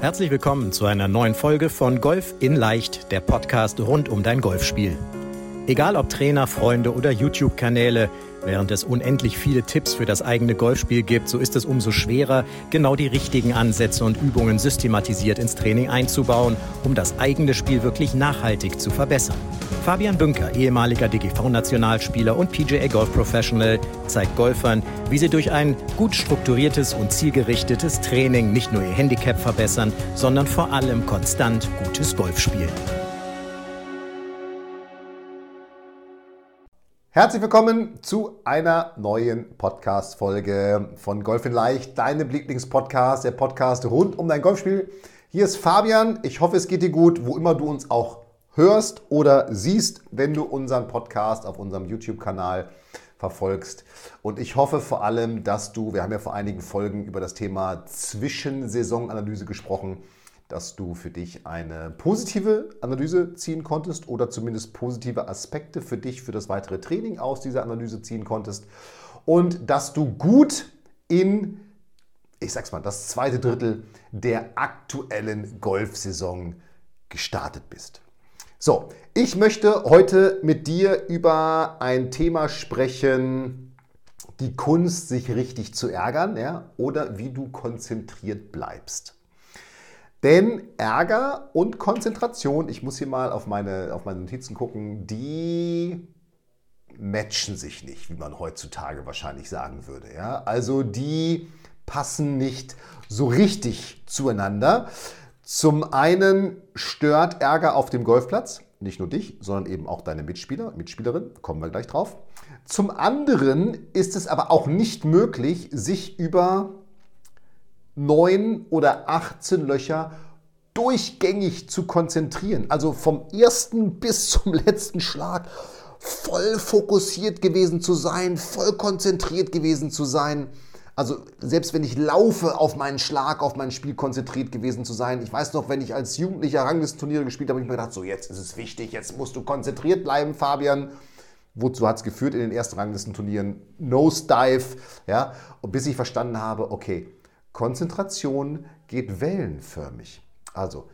Herzlich willkommen zu einer neuen Folge von Golf in Leicht, der Podcast rund um dein Golfspiel. Egal ob Trainer, Freunde oder YouTube-Kanäle, Während es unendlich viele Tipps für das eigene Golfspiel gibt, so ist es umso schwerer, genau die richtigen Ansätze und Übungen systematisiert ins Training einzubauen, um das eigene Spiel wirklich nachhaltig zu verbessern. Fabian Bünker, ehemaliger DGV-Nationalspieler und PGA Golf Professional, zeigt Golfern, wie sie durch ein gut strukturiertes und zielgerichtetes Training nicht nur ihr Handicap verbessern, sondern vor allem konstant gutes Golf spielen. Herzlich willkommen zu einer neuen Podcast-Folge von Golf in Leicht, deinem Lieblingspodcast, der Podcast rund um dein Golfspiel. Hier ist Fabian. Ich hoffe, es geht dir gut, wo immer du uns auch hörst oder siehst, wenn du unseren Podcast auf unserem YouTube-Kanal verfolgst. Und ich hoffe vor allem, dass du, wir haben ja vor einigen Folgen über das Thema Zwischensaisonanalyse gesprochen, dass du für dich eine positive Analyse ziehen konntest oder zumindest positive Aspekte für dich, für das weitere Training aus dieser Analyse ziehen konntest und dass du gut in, ich sag's mal, das zweite Drittel der aktuellen Golfsaison gestartet bist. So, ich möchte heute mit dir über ein Thema sprechen, die Kunst, sich richtig zu ärgern, ja, oder wie du konzentriert bleibst. Denn Ärger und Konzentration, ich muss hier mal auf meine, auf meine Notizen gucken, die matchen sich nicht, wie man heutzutage wahrscheinlich sagen würde. Ja? Also die passen nicht so richtig zueinander. Zum einen stört Ärger auf dem Golfplatz, nicht nur dich, sondern eben auch deine Mitspieler, Mitspielerin, kommen wir gleich drauf. Zum anderen ist es aber auch nicht möglich, sich über neun oder 18 Löcher durchgängig zu konzentrieren. Also vom ersten bis zum letzten Schlag voll fokussiert gewesen zu sein, voll konzentriert gewesen zu sein. Also selbst wenn ich laufe, auf meinen Schlag, auf mein Spiel konzentriert gewesen zu sein. Ich weiß noch, wenn ich als Jugendlicher Ranglistenturniere gespielt habe, habe ich mir gedacht, so jetzt ist es wichtig, jetzt musst du konzentriert bleiben, Fabian. Wozu hat es geführt in den ersten Ranglistenturnieren? Nosedive, ja, und bis ich verstanden habe, okay, Konzentration geht wellenförmig. Also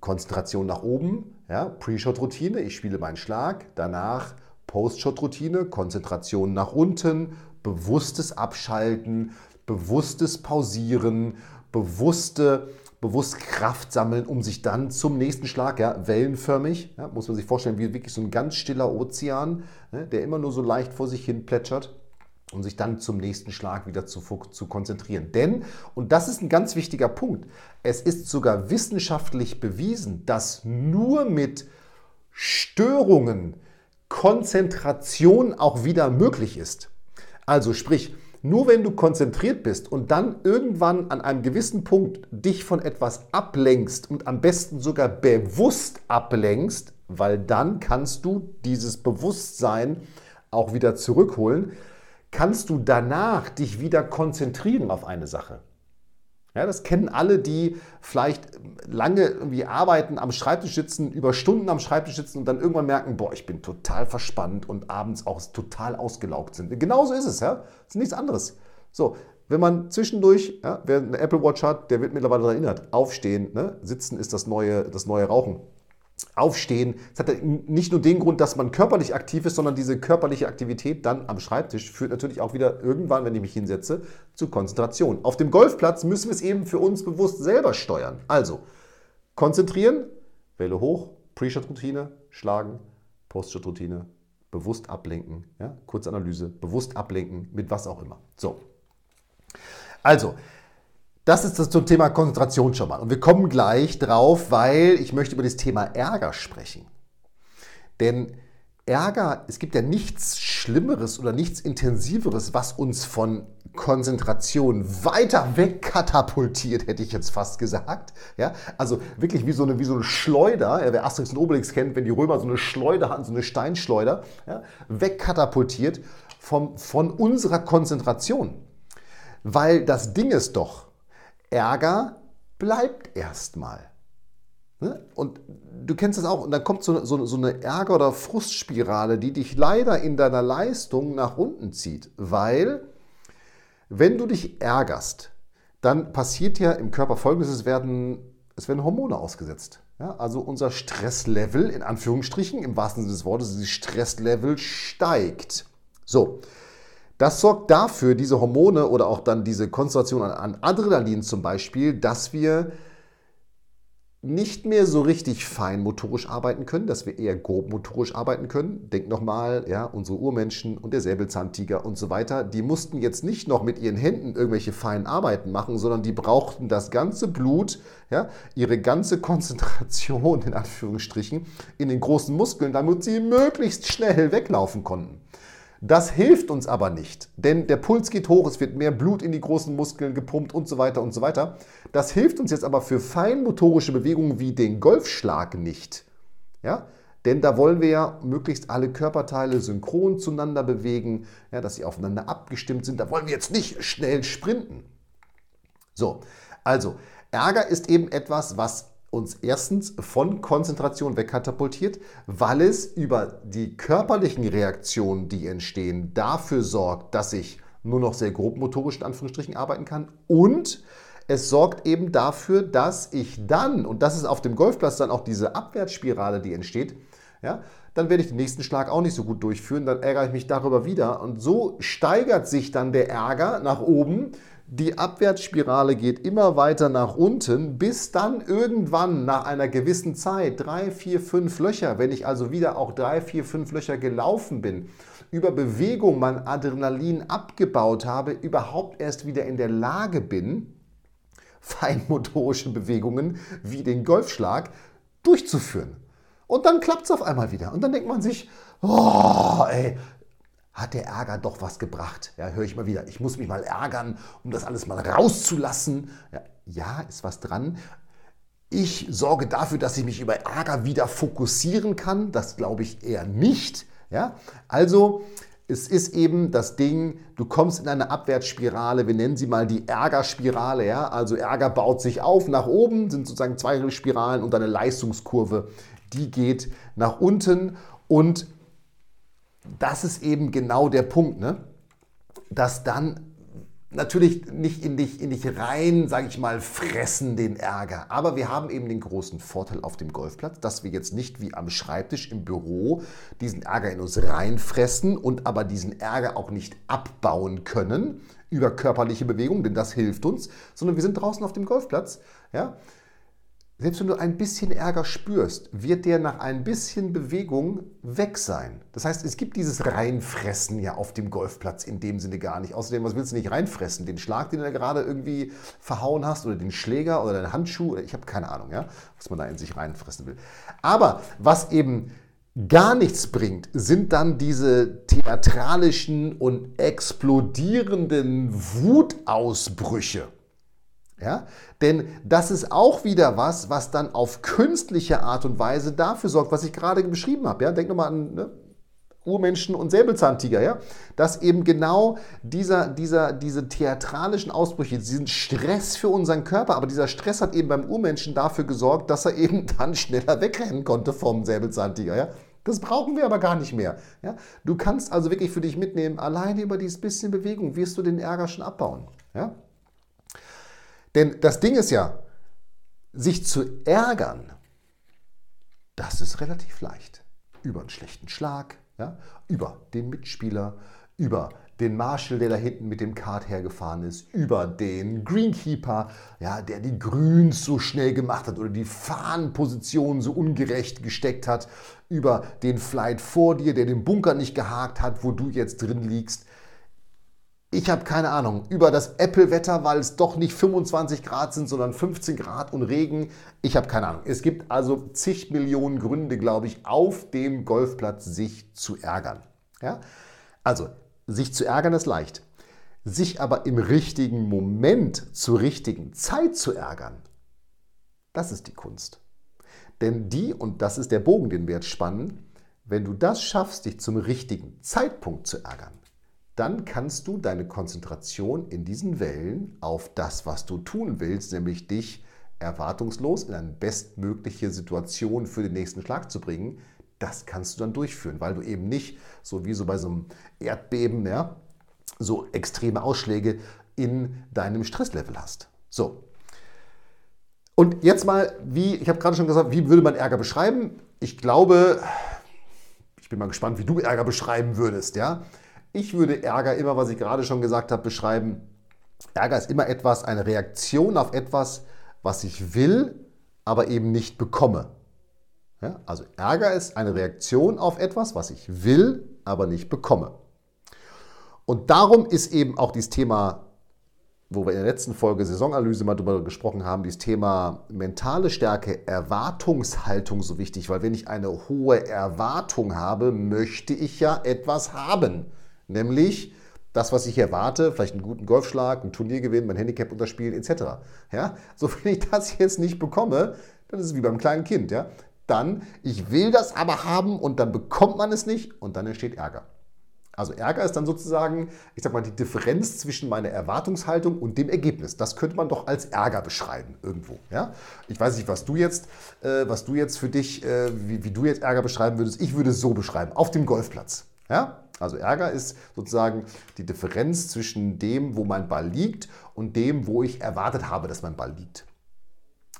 Konzentration nach oben, ja, Pre-Shot-Routine, ich spiele meinen Schlag, danach Post-Shot-Routine, Konzentration nach unten, bewusstes Abschalten, bewusstes Pausieren, bewusste, bewusst Kraft sammeln, um sich dann zum nächsten Schlag, ja, wellenförmig, ja, muss man sich vorstellen, wie wirklich so ein ganz stiller Ozean, ne, der immer nur so leicht vor sich hin plätschert um sich dann zum nächsten Schlag wieder zu, zu konzentrieren. Denn, und das ist ein ganz wichtiger Punkt, es ist sogar wissenschaftlich bewiesen, dass nur mit Störungen Konzentration auch wieder möglich ist. Also sprich, nur wenn du konzentriert bist und dann irgendwann an einem gewissen Punkt dich von etwas ablenkst und am besten sogar bewusst ablenkst, weil dann kannst du dieses Bewusstsein auch wieder zurückholen, kannst du danach dich wieder konzentrieren auf eine Sache. Ja, das kennen alle, die vielleicht lange irgendwie arbeiten, am Schreibtisch sitzen, über Stunden am Schreibtisch sitzen und dann irgendwann merken, boah, ich bin total verspannt und abends auch total ausgelaugt sind. Genauso ist es, ja. Das ist nichts anderes. So, wenn man zwischendurch, ja, wer eine Apple Watch hat, der wird mittlerweile daran erinnert, aufstehen, ne? sitzen ist das neue, das neue Rauchen. Aufstehen. Es hat nicht nur den Grund, dass man körperlich aktiv ist, sondern diese körperliche Aktivität dann am Schreibtisch führt natürlich auch wieder irgendwann, wenn ich mich hinsetze, zu Konzentration. Auf dem Golfplatz müssen wir es eben für uns bewusst selber steuern. Also konzentrieren, Welle hoch, Pre-Shot-Routine, schlagen, Post-Shot-Routine, bewusst ablenken, ja, kurze Analyse, bewusst ablenken, mit was auch immer. So. Also, das ist das zum Thema Konzentration schon mal. Und wir kommen gleich drauf, weil ich möchte über das Thema Ärger sprechen. Denn Ärger, es gibt ja nichts Schlimmeres oder nichts Intensiveres, was uns von Konzentration weiter weg katapultiert, hätte ich jetzt fast gesagt. Ja, also wirklich wie so eine, wie so eine Schleuder, ja, wer Asterix und Obelix kennt, wenn die Römer so eine Schleuder hatten, so eine Steinschleuder, ja, wegkatapultiert vom, von unserer Konzentration. Weil das Ding ist doch, Ärger bleibt erstmal. Ne? Und du kennst das auch. Und dann kommt so, so, so eine Ärger- oder Frustspirale, die dich leider in deiner Leistung nach unten zieht. Weil, wenn du dich ärgerst, dann passiert ja im Körper Folgendes, es werden, es werden Hormone ausgesetzt. Ja, also unser Stresslevel, in Anführungsstrichen, im wahrsten Sinne des Wortes, dieses Stresslevel steigt. So, das sorgt dafür, diese Hormone oder auch dann diese Konzentration an Adrenalin zum Beispiel, dass wir nicht mehr so richtig fein motorisch arbeiten können, dass wir eher grob motorisch arbeiten können. Denk nochmal, ja, unsere Urmenschen und der Säbelzahntiger und so weiter, die mussten jetzt nicht noch mit ihren Händen irgendwelche feinen Arbeiten machen, sondern die brauchten das ganze Blut, ja, ihre ganze Konzentration in Anführungsstrichen in den großen Muskeln, damit sie möglichst schnell weglaufen konnten. Das hilft uns aber nicht, denn der Puls geht hoch, es wird mehr Blut in die großen Muskeln gepumpt und so weiter und so weiter. Das hilft uns jetzt aber für feinmotorische Bewegungen wie den Golfschlag nicht. Ja? Denn da wollen wir ja möglichst alle Körperteile synchron zueinander bewegen, ja, dass sie aufeinander abgestimmt sind. Da wollen wir jetzt nicht schnell sprinten. So, also Ärger ist eben etwas, was uns erstens von Konzentration wegkatapultiert, weil es über die körperlichen Reaktionen, die entstehen, dafür sorgt, dass ich nur noch sehr grob motorisch in Anführungsstrichen arbeiten kann. Und es sorgt eben dafür, dass ich dann, und das ist auf dem Golfplatz dann auch diese Abwärtsspirale, die entsteht, ja, dann werde ich den nächsten Schlag auch nicht so gut durchführen, dann ärgere ich mich darüber wieder. Und so steigert sich dann der Ärger nach oben die Abwärtsspirale geht immer weiter nach unten, bis dann irgendwann nach einer gewissen Zeit, drei, vier, fünf Löcher, wenn ich also wieder auch drei, vier, fünf Löcher gelaufen bin, über Bewegung mein Adrenalin abgebaut habe, überhaupt erst wieder in der Lage bin, feinmotorische Bewegungen wie den Golfschlag durchzuführen. Und dann klappt es auf einmal wieder. Und dann denkt man sich, oh, ey, hat der Ärger doch was gebracht. Ja, höre ich mal wieder. Ich muss mich mal ärgern, um das alles mal rauszulassen. Ja, ja, ist was dran. Ich sorge dafür, dass ich mich über Ärger wieder fokussieren kann. Das glaube ich eher nicht. Ja, also es ist eben das Ding, du kommst in eine Abwärtsspirale, wir nennen sie mal die Ärgerspirale, ja? Also Ärger baut sich auf nach oben, sind sozusagen zwei Spiralen und eine Leistungskurve, die geht nach unten und das ist eben genau der Punkt, ne? dass dann natürlich nicht in dich, in dich rein, sage ich mal, fressen den Ärger. Aber wir haben eben den großen Vorteil auf dem Golfplatz, dass wir jetzt nicht wie am Schreibtisch im Büro diesen Ärger in uns reinfressen und aber diesen Ärger auch nicht abbauen können über körperliche Bewegung, denn das hilft uns, sondern wir sind draußen auf dem Golfplatz. Ja? Selbst wenn du ein bisschen Ärger spürst, wird der nach ein bisschen Bewegung weg sein. Das heißt, es gibt dieses Reinfressen ja auf dem Golfplatz in dem Sinne gar nicht. Außerdem, was willst du nicht reinfressen? Den Schlag, den du da gerade irgendwie verhauen hast oder den Schläger oder den Handschuh? Ich habe keine Ahnung, ja, was man da in sich reinfressen will. Aber was eben gar nichts bringt, sind dann diese theatralischen und explodierenden Wutausbrüche. Ja? Denn das ist auch wieder was, was dann auf künstliche Art und Weise dafür sorgt, was ich gerade beschrieben habe. Ja? Denk nochmal an ne? Urmenschen und Säbelzahntiger, ja? dass eben genau dieser, dieser, diese theatralischen Ausbrüche, diesen Stress für unseren Körper, aber dieser Stress hat eben beim Urmenschen dafür gesorgt, dass er eben dann schneller wegrennen konnte vom Säbelzahntiger. Ja? Das brauchen wir aber gar nicht mehr. Ja? Du kannst also wirklich für dich mitnehmen, alleine über dieses bisschen Bewegung wirst du den Ärger schon abbauen. Ja? Denn das Ding ist ja, sich zu ärgern, das ist relativ leicht. Über einen schlechten Schlag, ja, über den Mitspieler, über den Marshall, der da hinten mit dem Kart hergefahren ist, über den Greenkeeper, ja, der die Grüns so schnell gemacht hat oder die Fahnenposition so ungerecht gesteckt hat, über den Flight vor dir, der den Bunker nicht gehakt hat, wo du jetzt drin liegst ich habe keine Ahnung, über das Apple-Wetter, weil es doch nicht 25 Grad sind, sondern 15 Grad und Regen. Ich habe keine Ahnung. Es gibt also zig Millionen Gründe, glaube ich, auf dem Golfplatz sich zu ärgern. Ja? Also, sich zu ärgern ist leicht. Sich aber im richtigen Moment zur richtigen Zeit zu ärgern, das ist die Kunst. Denn die, und das ist der Bogen, den wir jetzt spannen, wenn du das schaffst, dich zum richtigen Zeitpunkt zu ärgern, dann kannst du deine Konzentration in diesen Wellen auf das, was du tun willst, nämlich dich erwartungslos in eine bestmögliche Situation für den nächsten Schlag zu bringen, das kannst du dann durchführen, weil du eben nicht, so wie so bei so einem Erdbeben, ja, so extreme Ausschläge in deinem Stresslevel hast. So. Und jetzt mal, wie, ich habe gerade schon gesagt, wie würde man Ärger beschreiben? Ich glaube, ich bin mal gespannt, wie du Ärger beschreiben würdest, ja? Ich würde Ärger immer, was ich gerade schon gesagt habe, beschreiben. Ärger ist immer etwas, eine Reaktion auf etwas, was ich will, aber eben nicht bekomme. Ja? Also Ärger ist eine Reaktion auf etwas, was ich will, aber nicht bekomme. Und darum ist eben auch dieses Thema, wo wir in der letzten Folge Saisonanalyse mal darüber gesprochen haben, dieses Thema mentale Stärke, Erwartungshaltung so wichtig, weil wenn ich eine hohe Erwartung habe, möchte ich ja etwas haben. Nämlich das, was ich erwarte, vielleicht einen guten Golfschlag, ein Turniergewinn, mein Handicap unterspielen etc. Ja? So, wenn ich das jetzt nicht bekomme, dann ist es wie beim kleinen Kind. Ja? Dann, ich will das aber haben und dann bekommt man es nicht und dann entsteht Ärger. Also Ärger ist dann sozusagen, ich sag mal, die Differenz zwischen meiner Erwartungshaltung und dem Ergebnis. Das könnte man doch als Ärger beschreiben irgendwo. Ja? Ich weiß nicht, was du jetzt, äh, was du jetzt für dich, äh, wie, wie du jetzt Ärger beschreiben würdest. Ich würde es so beschreiben, auf dem Golfplatz. Ja? Also Ärger ist sozusagen die Differenz zwischen dem, wo mein Ball liegt und dem, wo ich erwartet habe, dass mein Ball liegt.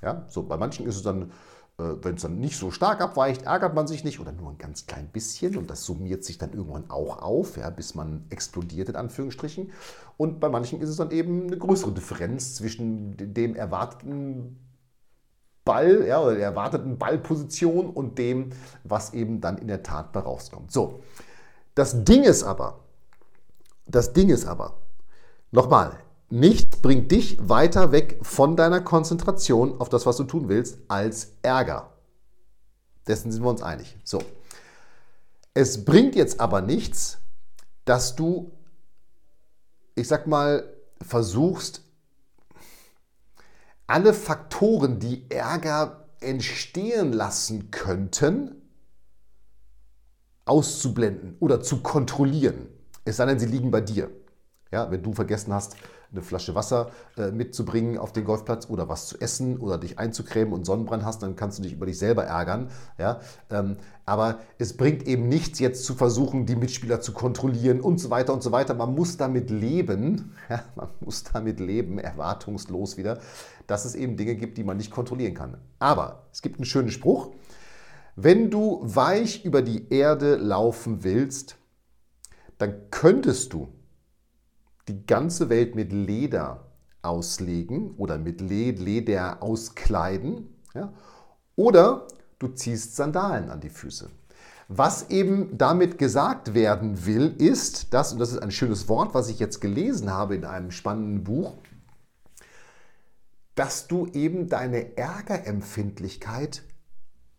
Ja? So, bei manchen ist es dann äh, wenn es dann nicht so stark abweicht, ärgert man sich nicht oder nur ein ganz klein bisschen und das summiert sich dann irgendwann auch auf, ja, bis man explodiert in Anführungsstrichen. Und bei manchen ist es dann eben eine größere Differenz zwischen dem erwarteten Ball ja, oder der erwarteten Ballposition und dem, was eben dann in der Tat bei rauskommt. So, das Ding ist aber, das Ding ist aber, nochmal, Nichts bringt dich weiter weg von deiner Konzentration auf das, was du tun willst, als Ärger. Dessen sind wir uns einig. So. Es bringt jetzt aber nichts, dass du, ich sag mal, versuchst, alle Faktoren, die Ärger entstehen lassen könnten, auszublenden oder zu kontrollieren. Es sei denn, sie liegen bei dir. Ja, wenn du vergessen hast, eine Flasche Wasser äh, mitzubringen auf den Golfplatz oder was zu essen oder dich einzucremen und Sonnenbrand hast, dann kannst du dich über dich selber ärgern. Ja? Ähm, aber es bringt eben nichts, jetzt zu versuchen, die Mitspieler zu kontrollieren und so weiter und so weiter. Man muss damit leben, ja? man muss damit leben, erwartungslos wieder, dass es eben Dinge gibt, die man nicht kontrollieren kann. Aber es gibt einen schönen Spruch. Wenn du weich über die Erde laufen willst, dann könntest du die ganze Welt mit Leder auslegen oder mit Leder auskleiden. Ja? Oder du ziehst Sandalen an die Füße. Was eben damit gesagt werden will, ist, dass, und das ist ein schönes Wort, was ich jetzt gelesen habe in einem spannenden Buch, dass du eben deine Ärgerempfindlichkeit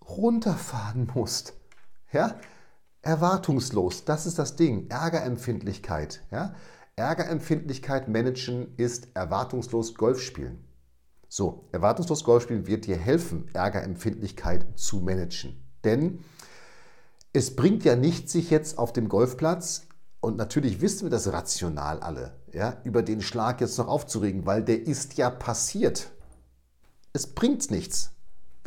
runterfahren musst. Ja? Erwartungslos, das ist das Ding, Ärgerempfindlichkeit. Ja? Ärgerempfindlichkeit managen ist erwartungslos Golf spielen. So, erwartungslos Golf spielen wird dir helfen, Ärgerempfindlichkeit zu managen. Denn es bringt ja nichts, sich jetzt auf dem Golfplatz, und natürlich wissen wir das rational alle, ja, über den Schlag jetzt noch aufzuregen, weil der ist ja passiert. Es bringt nichts.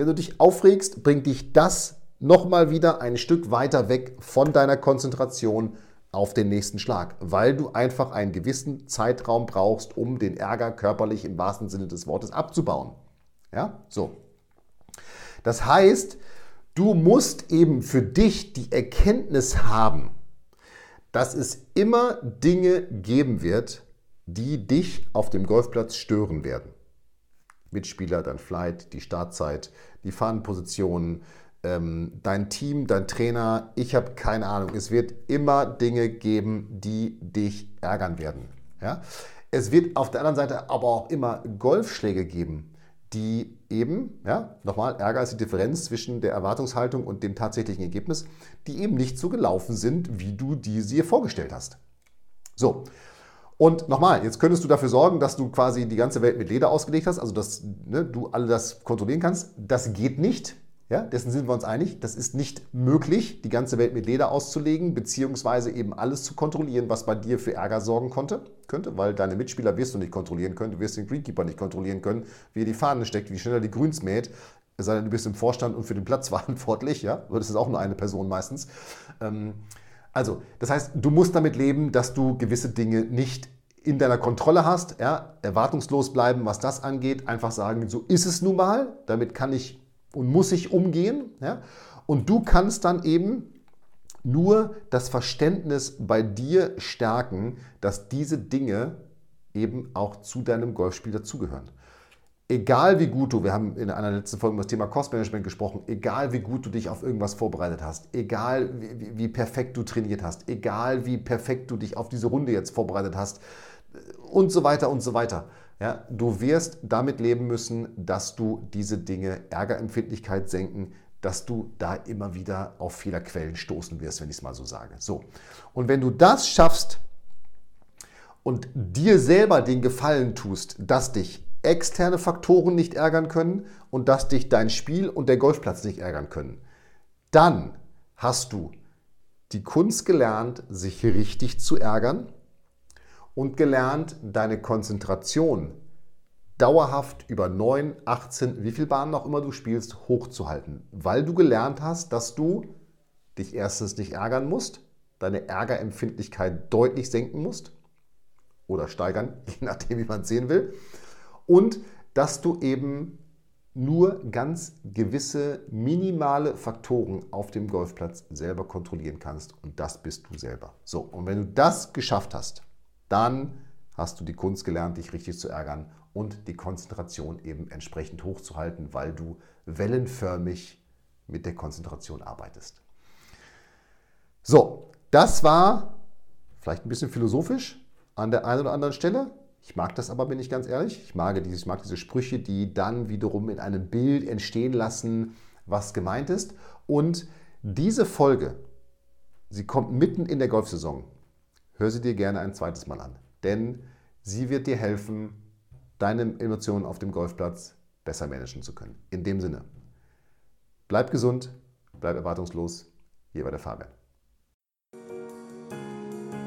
Wenn du dich aufregst, bringt dich das nochmal wieder ein Stück weiter weg von deiner Konzentration auf den nächsten Schlag, weil du einfach einen gewissen Zeitraum brauchst, um den Ärger körperlich im wahrsten Sinne des Wortes abzubauen. Ja, so. Das heißt, du musst eben für dich die Erkenntnis haben, dass es immer Dinge geben wird, die dich auf dem Golfplatz stören werden. Mitspieler, dein Flight, die Startzeit, die Fahnenpositionen, ähm, dein Team, dein Trainer, ich habe keine Ahnung. Es wird immer Dinge geben, die dich ärgern werden. Ja? Es wird auf der anderen Seite aber auch immer Golfschläge geben, die eben, ja, nochmal, Ärger ist die Differenz zwischen der Erwartungshaltung und dem tatsächlichen Ergebnis, die eben nicht so gelaufen sind, wie du die dir vorgestellt hast. So. Und nochmal, jetzt könntest du dafür sorgen, dass du quasi die ganze Welt mit Leder ausgelegt hast, also dass ne, du alle das kontrollieren kannst. Das geht nicht. Ja, dessen sind wir uns einig. Das ist nicht möglich, die ganze Welt mit Leder auszulegen, beziehungsweise eben alles zu kontrollieren, was bei dir für Ärger sorgen konnte, könnte, weil deine Mitspieler wirst du nicht kontrollieren können, du wirst den Greenkeeper nicht kontrollieren können, wie er die Fahne steckt, wie schnell er die Grüns mäht, es sei denn, du bist im Vorstand und für den Platz verantwortlich, ja, das ist auch nur eine Person meistens. Ähm, also, das heißt, du musst damit leben, dass du gewisse Dinge nicht in deiner Kontrolle hast, ja, erwartungslos bleiben, was das angeht, einfach sagen, so ist es nun mal, damit kann ich und muss ich umgehen. Ja? Und du kannst dann eben nur das Verständnis bei dir stärken, dass diese Dinge eben auch zu deinem Golfspiel dazugehören. Egal wie gut du, wir haben in einer letzten Folge über das Thema Cost-Management gesprochen, egal wie gut du dich auf irgendwas vorbereitet hast, egal wie, wie, perfekt du trainiert hast, egal wie perfekt du dich auf diese Runde jetzt vorbereitet hast und so weiter und so weiter. Ja, du wirst damit leben müssen, dass du diese Dinge, Ärgerempfindlichkeit senken, dass du da immer wieder auf Fehlerquellen stoßen wirst, wenn ich es mal so sage. So. Und wenn du das schaffst und dir selber den Gefallen tust, dass dich externe Faktoren nicht ärgern können und dass dich dein Spiel und der Golfplatz nicht ärgern können, dann hast du die Kunst gelernt, sich richtig zu ärgern und gelernt, deine Konzentration dauerhaft über 9, 18, wie viel Bahnen auch immer du spielst, hochzuhalten. Weil du gelernt hast, dass du dich erstens nicht ärgern musst, deine Ärgerempfindlichkeit deutlich senken musst oder steigern, je nachdem, wie man es sehen will. Und dass du eben nur ganz gewisse minimale Faktoren auf dem Golfplatz selber kontrollieren kannst. Und das bist du selber. So, und wenn du das geschafft hast, dann hast du die Kunst gelernt, dich richtig zu ärgern und die Konzentration eben entsprechend hochzuhalten, weil du wellenförmig mit der Konzentration arbeitest. So, das war vielleicht ein bisschen philosophisch an der einen oder anderen Stelle. Ich mag das aber, bin ich ganz ehrlich. Ich mag, diese, ich mag diese Sprüche, die dann wiederum in einem Bild entstehen lassen, was gemeint ist. Und diese Folge, sie kommt mitten in der Golfsaison. Hör sie dir gerne ein zweites Mal an. Denn sie wird dir helfen, deine Emotionen auf dem Golfplatz besser managen zu können. In dem Sinne, bleib gesund, bleib erwartungslos. Hier war der Fabian.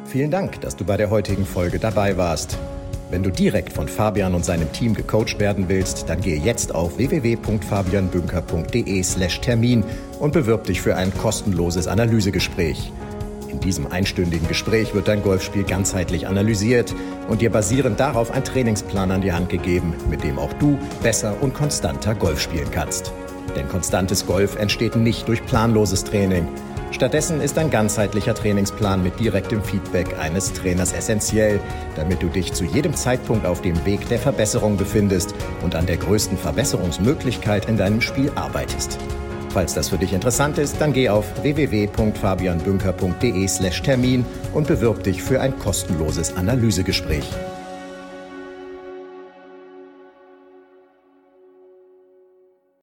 Vielen Dank, dass du bei der heutigen Folge dabei warst. Wenn du direkt von Fabian und seinem Team gecoacht werden willst, dann gehe jetzt auf www.fabianbünker.de/termin und bewirb dich für ein kostenloses Analysegespräch. In diesem einstündigen Gespräch wird dein Golfspiel ganzheitlich analysiert und dir basierend darauf ein Trainingsplan an die Hand gegeben, mit dem auch du besser und konstanter Golf spielen kannst. Denn konstantes Golf entsteht nicht durch planloses Training. Stattdessen ist ein ganzheitlicher Trainingsplan mit direktem Feedback eines Trainers essentiell, damit du dich zu jedem Zeitpunkt auf dem Weg der Verbesserung befindest und an der größten Verbesserungsmöglichkeit in deinem Spiel arbeitest. Falls das für dich interessant ist, dann geh auf www.fabianbünker.de/termin und bewirb dich für ein kostenloses Analysegespräch.